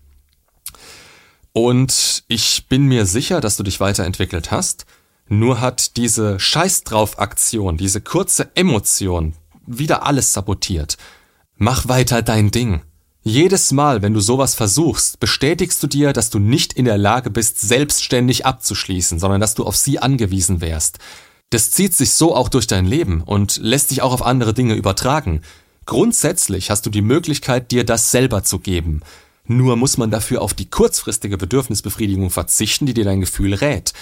A: Und ich bin mir sicher, dass du dich weiterentwickelt hast. Nur hat diese Scheiß drauf Aktion, diese kurze Emotion wieder alles sabotiert. Mach weiter dein Ding. Jedes Mal, wenn du sowas versuchst, bestätigst du dir, dass du nicht in der Lage bist, selbstständig abzuschließen, sondern dass du auf sie angewiesen wärst. Das zieht sich so auch durch dein Leben und lässt dich auch auf andere Dinge übertragen. Grundsätzlich hast du die Möglichkeit, dir das selber zu geben. Nur muss man dafür auf die kurzfristige Bedürfnisbefriedigung verzichten, die dir dein Gefühl rät.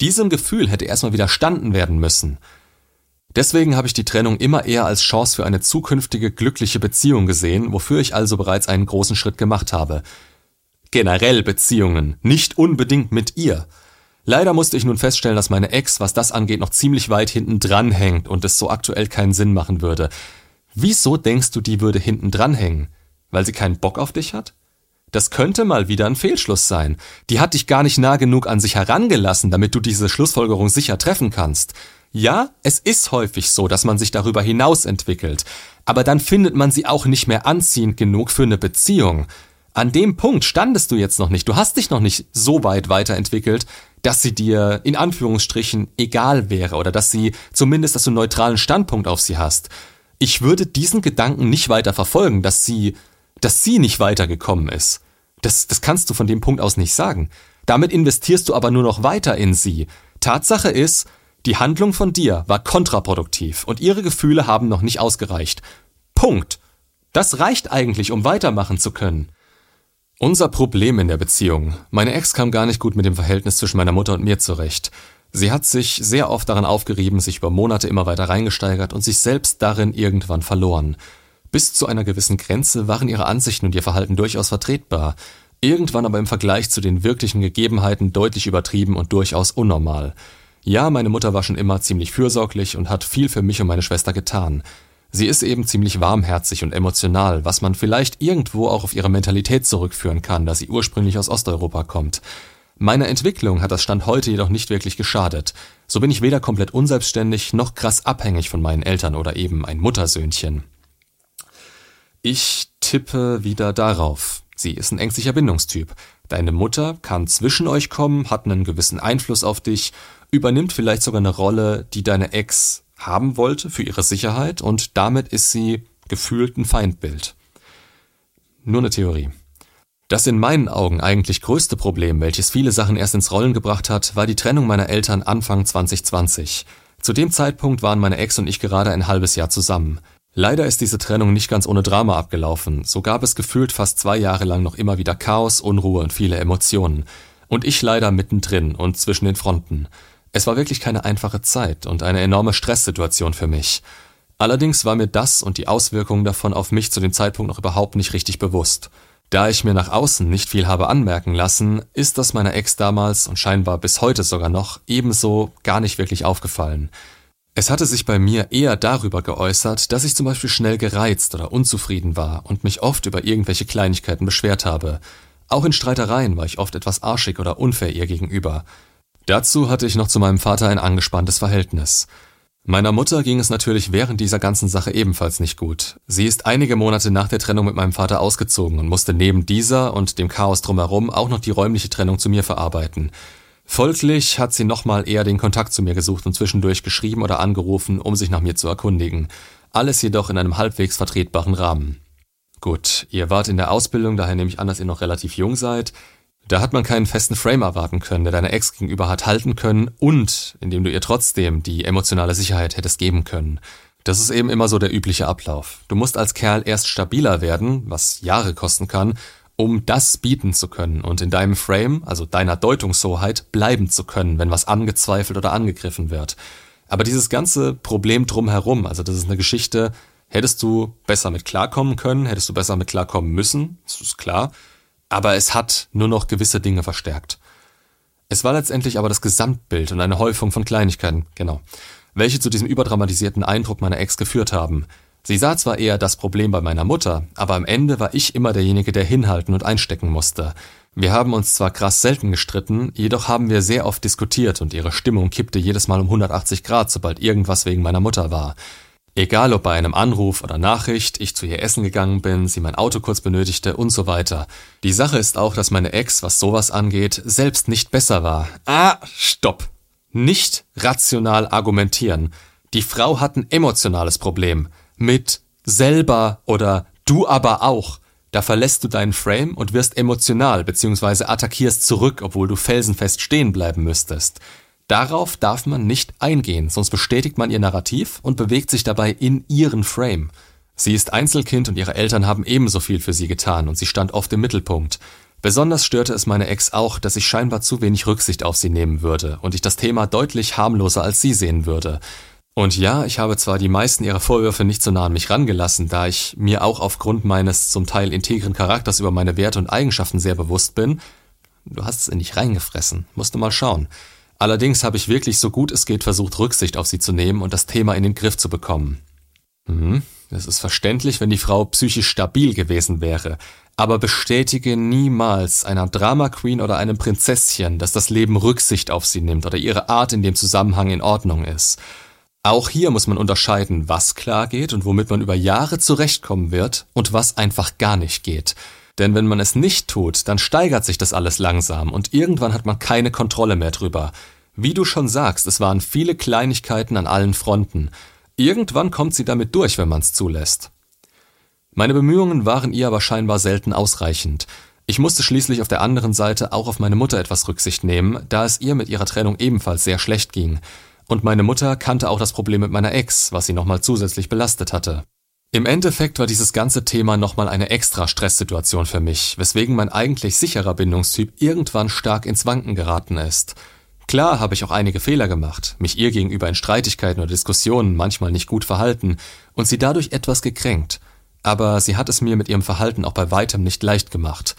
A: Diesem Gefühl hätte erstmal widerstanden werden müssen. Deswegen habe ich die Trennung immer eher als Chance für eine zukünftige glückliche Beziehung gesehen, wofür ich also bereits einen großen Schritt gemacht habe. Generell Beziehungen, nicht unbedingt mit ihr. Leider musste ich nun feststellen, dass meine Ex, was das angeht, noch ziemlich weit hinten dran hängt und es so aktuell keinen Sinn machen würde. Wieso denkst du, die würde hinten dran hängen? Weil sie keinen Bock auf dich hat? Das könnte mal wieder ein Fehlschluss sein. Die hat dich gar nicht nah genug an sich herangelassen, damit du diese Schlussfolgerung sicher treffen kannst. Ja, es ist häufig so, dass man sich darüber hinaus entwickelt, aber dann findet man sie auch nicht mehr anziehend genug für eine Beziehung. An dem Punkt standest du jetzt noch nicht, du hast dich noch nicht so weit weiterentwickelt, dass sie dir in Anführungsstrichen egal wäre oder dass sie zumindest, dass du einen neutralen Standpunkt auf sie hast. Ich würde diesen Gedanken nicht weiter verfolgen, dass sie, dass sie nicht weitergekommen ist. Das, das kannst du von dem Punkt aus nicht sagen. Damit investierst du aber nur noch weiter in sie. Tatsache ist, die Handlung von dir war kontraproduktiv und ihre Gefühle haben noch nicht ausgereicht. Punkt. Das reicht eigentlich, um weitermachen zu können. Unser Problem in der Beziehung. Meine Ex kam gar nicht gut mit dem Verhältnis zwischen meiner Mutter und mir zurecht. Sie hat sich sehr oft daran aufgerieben, sich über Monate immer weiter reingesteigert und sich selbst darin irgendwann verloren. Bis zu einer gewissen Grenze waren ihre Ansichten und ihr Verhalten durchaus vertretbar, irgendwann aber im Vergleich zu den wirklichen Gegebenheiten deutlich übertrieben und durchaus unnormal. Ja, meine Mutter war schon immer ziemlich fürsorglich und hat viel für mich und meine Schwester getan. Sie ist eben ziemlich warmherzig und emotional, was man vielleicht irgendwo auch auf ihre Mentalität zurückführen kann, da sie ursprünglich aus Osteuropa kommt. Meiner Entwicklung hat das Stand heute jedoch nicht wirklich geschadet. So bin ich weder komplett unselbstständig noch krass abhängig von meinen Eltern oder eben ein Muttersöhnchen. Ich tippe wieder darauf. Sie ist ein ängstlicher Bindungstyp. Deine Mutter kann zwischen euch kommen, hat einen gewissen Einfluss auf dich übernimmt vielleicht sogar eine Rolle, die deine Ex haben wollte für ihre Sicherheit und damit ist sie gefühlt ein Feindbild. Nur eine Theorie. Das in meinen Augen eigentlich größte Problem, welches viele Sachen erst ins Rollen gebracht hat, war die Trennung meiner Eltern Anfang 2020. Zu dem Zeitpunkt waren meine Ex und ich gerade ein halbes Jahr zusammen. Leider ist diese Trennung nicht ganz ohne Drama abgelaufen, so gab es gefühlt fast zwei Jahre lang noch immer wieder Chaos, Unruhe und viele Emotionen. Und ich leider mittendrin und zwischen den Fronten. Es war wirklich keine einfache Zeit und eine enorme Stresssituation für mich. Allerdings war mir das und die Auswirkungen davon auf mich zu dem Zeitpunkt noch überhaupt nicht richtig bewusst. Da ich mir nach außen nicht viel habe anmerken lassen, ist das meiner Ex damals und scheinbar bis heute sogar noch ebenso gar nicht wirklich aufgefallen. Es hatte sich bei mir eher darüber geäußert, dass ich zum Beispiel schnell gereizt oder unzufrieden war und mich oft über irgendwelche Kleinigkeiten beschwert habe. Auch in Streitereien war ich oft etwas arschig oder unfair ihr gegenüber. Dazu hatte ich noch zu meinem Vater ein angespanntes Verhältnis. Meiner Mutter ging es natürlich während dieser ganzen Sache ebenfalls nicht gut. Sie ist einige Monate nach der Trennung mit meinem Vater ausgezogen und musste neben dieser und dem Chaos drumherum auch noch die räumliche Trennung zu mir verarbeiten. Folglich hat sie nochmal eher den Kontakt zu mir gesucht und zwischendurch geschrieben oder angerufen, um sich nach mir zu erkundigen. Alles jedoch in einem halbwegs vertretbaren Rahmen. Gut, ihr wart in der Ausbildung, daher nehme ich an, dass ihr noch relativ jung seid. Da hat man keinen festen Frame erwarten können, der deine Ex gegenüber hat halten können und indem du ihr trotzdem die emotionale Sicherheit hättest geben können. Das ist eben immer so der übliche Ablauf. Du musst als Kerl erst stabiler werden, was Jahre kosten kann, um das bieten zu können und in deinem Frame, also deiner Deutungshoheit, bleiben zu können, wenn was angezweifelt oder angegriffen wird. Aber dieses ganze Problem drumherum, also das ist eine Geschichte, hättest du besser mit klarkommen können, hättest du besser mit klarkommen müssen, das ist klar aber es hat nur noch gewisse Dinge verstärkt. Es war letztendlich aber das Gesamtbild und eine Häufung von Kleinigkeiten, genau, welche zu diesem überdramatisierten Eindruck meiner Ex geführt haben. Sie sah zwar eher das Problem bei meiner Mutter, aber am Ende war ich immer derjenige, der hinhalten und einstecken musste. Wir haben uns zwar krass selten gestritten, jedoch haben wir sehr oft diskutiert und ihre Stimmung kippte jedes Mal um 180 Grad, sobald irgendwas wegen meiner Mutter war. Egal ob bei einem Anruf oder Nachricht, ich zu ihr essen gegangen bin, sie mein Auto kurz benötigte und so weiter. Die Sache ist auch, dass meine Ex, was sowas angeht, selbst nicht besser war. Ah, stopp. Nicht rational argumentieren. Die Frau hat ein emotionales Problem. Mit selber oder du aber auch. Da verlässt du deinen Frame und wirst emotional bzw. attackierst zurück, obwohl du felsenfest stehen bleiben müsstest. Darauf darf man nicht eingehen, sonst bestätigt man ihr Narrativ und bewegt sich dabei in ihren Frame. Sie ist Einzelkind und ihre Eltern haben ebenso viel für sie getan und sie stand oft im Mittelpunkt. Besonders störte es meine Ex auch, dass ich scheinbar zu wenig Rücksicht auf sie nehmen würde und ich das Thema deutlich harmloser als sie sehen würde. Und ja, ich habe zwar die meisten ihrer Vorwürfe nicht so nah an mich rangelassen, da ich mir auch aufgrund meines zum Teil integren Charakters über meine Werte und Eigenschaften sehr bewusst bin. Du hast es in dich reingefressen, musst du mal schauen. Allerdings habe ich wirklich so gut es geht versucht, Rücksicht auf sie zu nehmen und das Thema in den Griff zu bekommen. Mhm, das ist verständlich, wenn die Frau psychisch stabil gewesen wäre, aber bestätige niemals einer Drama Queen oder einem Prinzesschen, dass das Leben Rücksicht auf sie nimmt oder ihre Art in dem Zusammenhang in Ordnung ist. Auch hier muss man unterscheiden, was klar geht und womit man über Jahre zurechtkommen wird und was einfach gar nicht geht. Denn wenn man es nicht tut, dann steigert sich das alles langsam und irgendwann hat man keine Kontrolle mehr drüber. Wie du schon sagst, es waren viele Kleinigkeiten an allen Fronten. Irgendwann kommt sie damit durch, wenn man es zulässt. Meine Bemühungen waren ihr aber scheinbar selten ausreichend. Ich musste schließlich auf der anderen Seite auch auf meine Mutter etwas Rücksicht nehmen, da es ihr mit ihrer Trennung ebenfalls sehr schlecht ging. Und meine Mutter kannte auch das Problem mit meiner Ex, was sie nochmal zusätzlich belastet hatte. Im Endeffekt war dieses ganze Thema nochmal eine extra Stresssituation für mich, weswegen mein eigentlich sicherer Bindungstyp irgendwann stark ins Wanken geraten ist. Klar habe ich auch einige Fehler gemacht, mich ihr gegenüber in Streitigkeiten oder Diskussionen manchmal nicht gut verhalten und sie dadurch etwas gekränkt, aber sie hat es mir mit ihrem Verhalten auch bei weitem nicht leicht gemacht.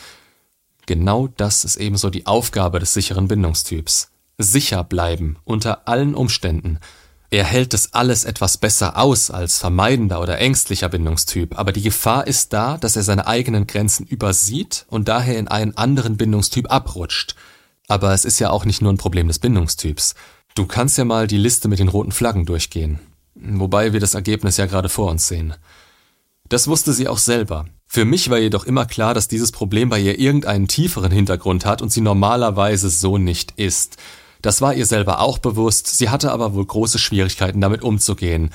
A: Genau das ist ebenso die Aufgabe des sicheren Bindungstyps. Sicher bleiben unter allen Umständen – er hält das alles etwas besser aus als vermeidender oder ängstlicher Bindungstyp, aber die Gefahr ist da, dass er seine eigenen Grenzen übersieht und daher in einen anderen Bindungstyp abrutscht. Aber es ist ja auch nicht nur ein Problem des Bindungstyps. Du kannst ja mal die Liste mit den roten Flaggen durchgehen. Wobei wir das Ergebnis ja gerade vor uns sehen. Das wusste sie auch selber. Für mich war jedoch immer klar, dass dieses Problem bei ihr irgendeinen tieferen Hintergrund hat und sie normalerweise so nicht ist. Das war ihr selber auch bewusst, sie hatte aber wohl große Schwierigkeiten damit umzugehen.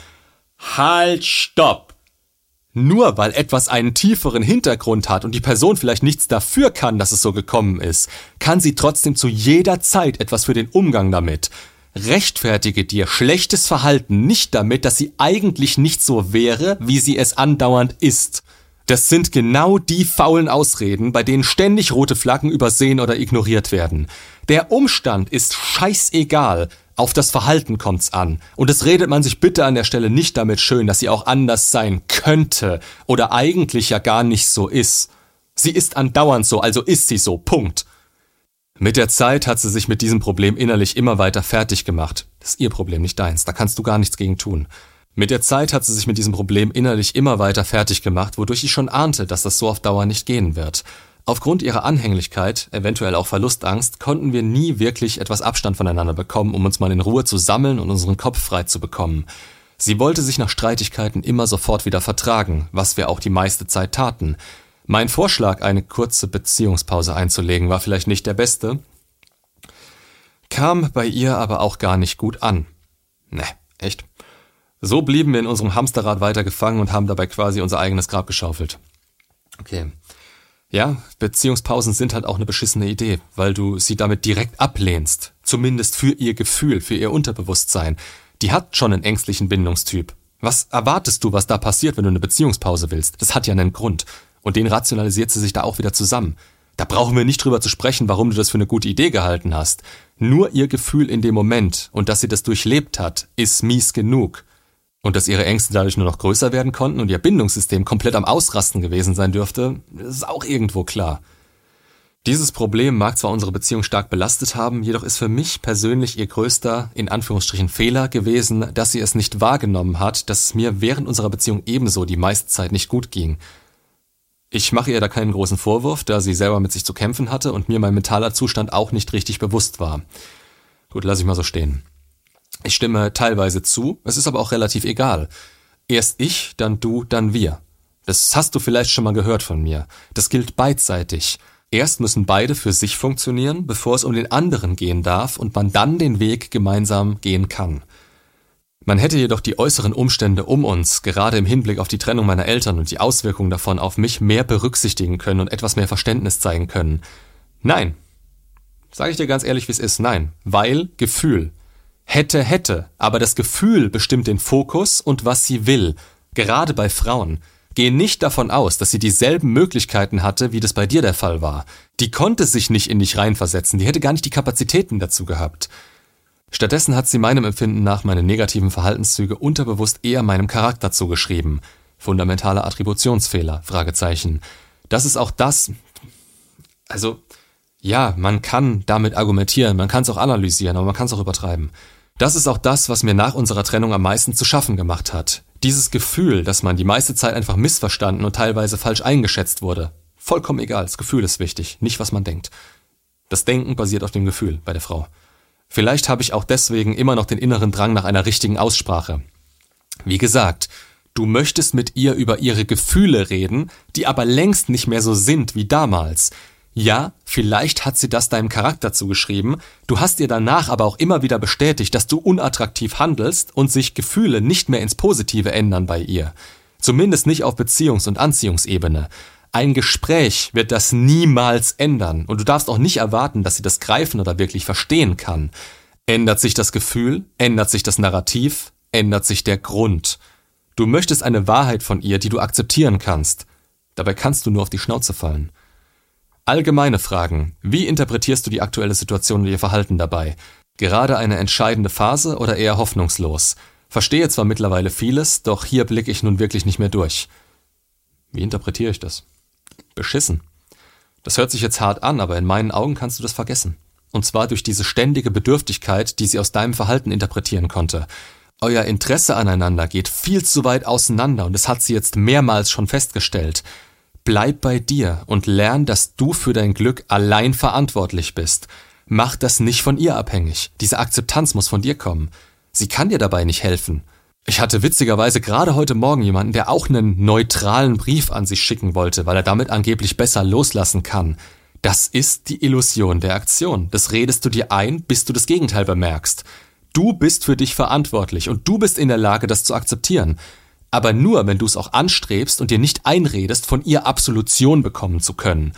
A: Halt, stopp! Nur weil etwas einen tieferen Hintergrund hat und die Person vielleicht nichts dafür kann, dass es so gekommen ist, kann sie trotzdem zu jeder Zeit etwas für den Umgang damit. Rechtfertige dir schlechtes Verhalten nicht damit, dass sie eigentlich nicht so wäre, wie sie es andauernd ist. Das sind genau die faulen Ausreden, bei denen ständig rote Flaggen übersehen oder ignoriert werden. Der Umstand ist scheißegal, auf das Verhalten kommt's an. Und es redet man sich bitte an der Stelle nicht damit schön, dass sie auch anders sein könnte oder eigentlich ja gar nicht so ist. Sie ist andauernd so, also ist sie so. Punkt. Mit der Zeit hat sie sich mit diesem Problem innerlich immer weiter fertig gemacht. Das ist ihr Problem, nicht deins. Da kannst du gar nichts gegen tun. Mit der Zeit hat sie sich mit diesem Problem innerlich immer weiter fertig gemacht, wodurch ich schon ahnte, dass das so auf Dauer nicht gehen wird. Aufgrund ihrer Anhänglichkeit, eventuell auch Verlustangst, konnten wir nie wirklich etwas Abstand voneinander bekommen, um uns mal in Ruhe zu sammeln und unseren Kopf frei zu bekommen. Sie wollte sich nach Streitigkeiten immer sofort wieder vertragen, was wir auch die meiste Zeit taten. Mein Vorschlag, eine kurze Beziehungspause einzulegen, war vielleicht nicht der beste, kam bei ihr aber auch gar nicht gut an. Ne, echt. So blieben wir in unserem Hamsterrad weiter gefangen und haben dabei quasi unser eigenes Grab geschaufelt. Okay. Ja, Beziehungspausen sind halt auch eine beschissene Idee, weil du sie damit direkt ablehnst. Zumindest für ihr Gefühl, für ihr Unterbewusstsein. Die hat schon einen ängstlichen Bindungstyp. Was erwartest du, was da passiert, wenn du eine Beziehungspause willst? Das hat ja einen Grund. Und den rationalisiert sie sich da auch wieder zusammen. Da brauchen wir nicht drüber zu sprechen, warum du das für eine gute Idee gehalten hast. Nur ihr Gefühl in dem Moment und dass sie das durchlebt hat, ist mies genug. Und dass ihre Ängste dadurch nur noch größer werden konnten und ihr Bindungssystem komplett am Ausrasten gewesen sein dürfte, ist auch irgendwo klar. Dieses Problem mag zwar unsere Beziehung stark belastet haben, jedoch ist für mich persönlich ihr größter, in Anführungsstrichen, Fehler gewesen, dass sie es nicht wahrgenommen hat, dass es mir während unserer Beziehung ebenso die meiste Zeit nicht gut ging. Ich mache ihr da keinen großen Vorwurf, da sie selber mit sich zu kämpfen hatte und mir mein mentaler Zustand auch nicht richtig bewusst war. Gut, lass ich mal so stehen. Ich stimme teilweise zu, es ist aber auch relativ egal. Erst ich, dann du, dann wir. Das hast du vielleicht schon mal gehört von mir. Das gilt beidseitig. Erst müssen beide für sich funktionieren, bevor es um den anderen gehen darf und man dann den Weg gemeinsam gehen kann. Man hätte jedoch die äußeren Umstände um uns, gerade im Hinblick auf die Trennung meiner Eltern und die Auswirkungen davon auf mich, mehr berücksichtigen können und etwas mehr Verständnis zeigen können. Nein. Sage ich dir ganz ehrlich, wie es ist. Nein. Weil Gefühl. Hätte, hätte. Aber das Gefühl bestimmt den Fokus und was sie will. Gerade bei Frauen. Geh nicht davon aus, dass sie dieselben Möglichkeiten hatte, wie das bei dir der Fall war. Die konnte sich nicht in dich reinversetzen. Die hätte gar nicht die Kapazitäten dazu gehabt. Stattdessen hat sie meinem Empfinden nach meine negativen Verhaltenszüge unterbewusst eher meinem Charakter zugeschrieben. Fundamentale Attributionsfehler, Fragezeichen. Das ist auch das, also, ja, man kann damit argumentieren, man kann es auch analysieren, aber man kann es auch übertreiben. Das ist auch das, was mir nach unserer Trennung am meisten zu schaffen gemacht hat. Dieses Gefühl, dass man die meiste Zeit einfach missverstanden und teilweise falsch eingeschätzt wurde. Vollkommen egal, das Gefühl ist wichtig, nicht was man denkt. Das Denken basiert auf dem Gefühl bei der Frau. Vielleicht habe ich auch deswegen immer noch den inneren Drang nach einer richtigen Aussprache. Wie gesagt, du möchtest mit ihr über ihre Gefühle reden, die aber längst nicht mehr so sind wie damals. Ja, vielleicht hat sie das deinem Charakter zugeschrieben, du hast ihr danach aber auch immer wieder bestätigt, dass du unattraktiv handelst und sich Gefühle nicht mehr ins Positive ändern bei ihr. Zumindest nicht auf Beziehungs- und Anziehungsebene. Ein Gespräch wird das niemals ändern und du darfst auch nicht erwarten, dass sie das greifen oder wirklich verstehen kann. Ändert sich das Gefühl, ändert sich das Narrativ, ändert sich der Grund. Du möchtest eine Wahrheit von ihr, die du akzeptieren kannst. Dabei kannst du nur auf die Schnauze fallen. Allgemeine Fragen. Wie interpretierst du die aktuelle Situation und ihr Verhalten dabei? Gerade eine entscheidende Phase oder eher hoffnungslos? Verstehe zwar mittlerweile vieles, doch hier blicke ich nun wirklich nicht mehr durch. Wie interpretiere ich das? Beschissen. Das hört sich jetzt hart an, aber in meinen Augen kannst du das vergessen. Und zwar durch diese ständige Bedürftigkeit, die sie aus deinem Verhalten interpretieren konnte. Euer Interesse aneinander geht viel zu weit auseinander und es hat sie jetzt mehrmals schon festgestellt. Bleib bei dir und lern, dass du für dein Glück allein verantwortlich bist. Mach das nicht von ihr abhängig. Diese Akzeptanz muss von dir kommen. Sie kann dir dabei nicht helfen. Ich hatte witzigerweise gerade heute Morgen jemanden, der auch einen neutralen Brief an sich schicken wollte, weil er damit angeblich besser loslassen kann. Das ist die Illusion der Aktion. Das redest du dir ein, bis du das Gegenteil bemerkst. Du bist für dich verantwortlich und du bist in der Lage, das zu akzeptieren. Aber nur, wenn du es auch anstrebst und dir nicht einredest, von ihr Absolution bekommen zu können.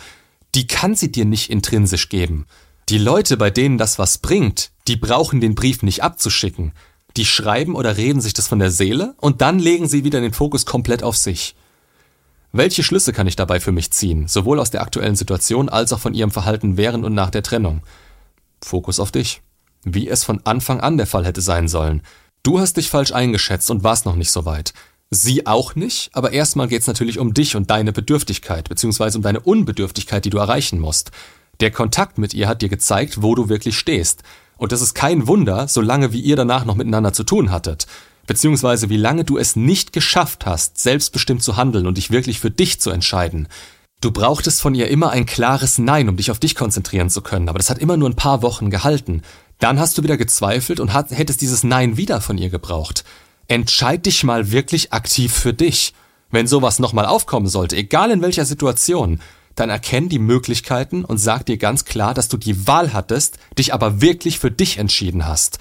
A: Die kann sie dir nicht intrinsisch geben. Die Leute, bei denen das was bringt, die brauchen den Brief nicht abzuschicken. Die schreiben oder reden sich das von der Seele und dann legen sie wieder den Fokus komplett auf sich. Welche Schlüsse kann ich dabei für mich ziehen, sowohl aus der aktuellen Situation als auch von ihrem Verhalten während und nach der Trennung? Fokus auf dich. Wie es von Anfang an der Fall hätte sein sollen. Du hast dich falsch eingeschätzt und warst noch nicht so weit. Sie auch nicht, aber erstmal geht's natürlich um dich und deine Bedürftigkeit, beziehungsweise um deine Unbedürftigkeit, die du erreichen musst. Der Kontakt mit ihr hat dir gezeigt, wo du wirklich stehst. Und das ist kein Wunder, solange wie ihr danach noch miteinander zu tun hattet. Beziehungsweise wie lange du es nicht geschafft hast, selbstbestimmt zu handeln und dich wirklich für dich zu entscheiden. Du brauchtest von ihr immer ein klares Nein, um dich auf dich konzentrieren zu können, aber das hat immer nur ein paar Wochen gehalten. Dann hast du wieder gezweifelt und hättest dieses Nein wieder von ihr gebraucht. Entscheid dich mal wirklich aktiv für dich. Wenn sowas nochmal aufkommen sollte, egal in welcher Situation, dann erkenn die Möglichkeiten und sag dir ganz klar, dass du die Wahl hattest, dich aber wirklich für dich entschieden hast.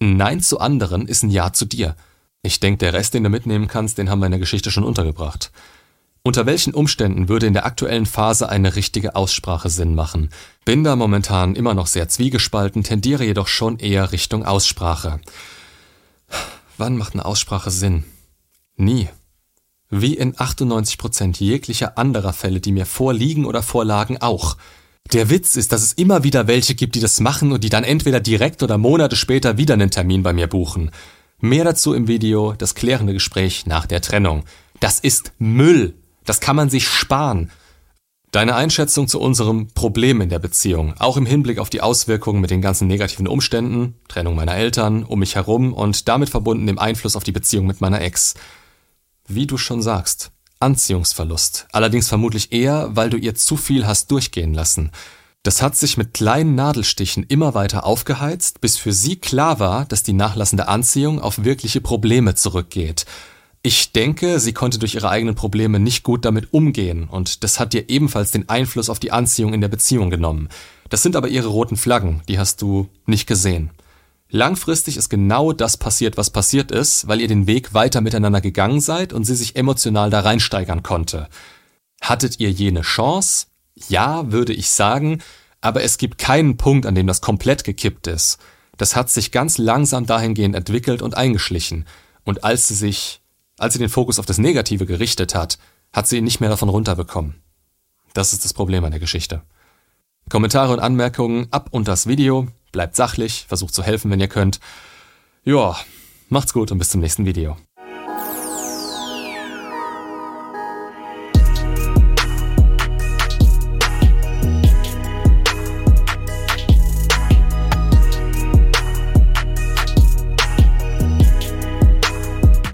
A: Ein Nein zu anderen ist ein Ja zu dir. Ich denke, der Rest, den du mitnehmen kannst, den haben wir in der Geschichte schon untergebracht. Unter welchen Umständen würde in der aktuellen Phase eine richtige Aussprache Sinn machen? Bin da momentan immer noch sehr zwiegespalten, tendiere jedoch schon eher Richtung Aussprache. Wann macht eine Aussprache Sinn? Nie. Wie in 98% jeglicher anderer Fälle, die mir vorliegen oder vorlagen, auch. Der Witz ist, dass es immer wieder welche gibt, die das machen und die dann entweder direkt oder Monate später wieder einen Termin bei mir buchen. Mehr dazu im Video, das klärende Gespräch nach der Trennung. Das ist Müll. Das kann man sich sparen. Deine Einschätzung zu unserem Problem in der Beziehung, auch im Hinblick auf die Auswirkungen mit den ganzen negativen Umständen, Trennung meiner Eltern, um mich herum und damit verbunden dem Einfluss auf die Beziehung mit meiner Ex. Wie du schon sagst, Anziehungsverlust, allerdings vermutlich eher, weil du ihr zu viel hast durchgehen lassen. Das hat sich mit kleinen Nadelstichen immer weiter aufgeheizt, bis für sie klar war, dass die nachlassende Anziehung auf wirkliche Probleme zurückgeht. Ich denke, sie konnte durch ihre eigenen Probleme nicht gut damit umgehen und das hat dir ebenfalls den Einfluss auf die Anziehung in der Beziehung genommen. Das sind aber ihre roten Flaggen, die hast du nicht gesehen. Langfristig ist genau das passiert, was passiert ist, weil ihr den Weg weiter miteinander gegangen seid und sie sich emotional da reinsteigern konnte. Hattet ihr jene Chance? Ja, würde ich sagen, aber es gibt keinen Punkt, an dem das komplett gekippt ist. Das hat sich ganz langsam dahingehend entwickelt und eingeschlichen. Und als sie sich, als sie den Fokus auf das Negative gerichtet hat, hat sie ihn nicht mehr davon runterbekommen. Das ist das Problem an der Geschichte. Kommentare und Anmerkungen ab und das Video. Bleibt sachlich, versucht zu helfen, wenn ihr könnt. Ja, macht's gut und bis zum nächsten Video.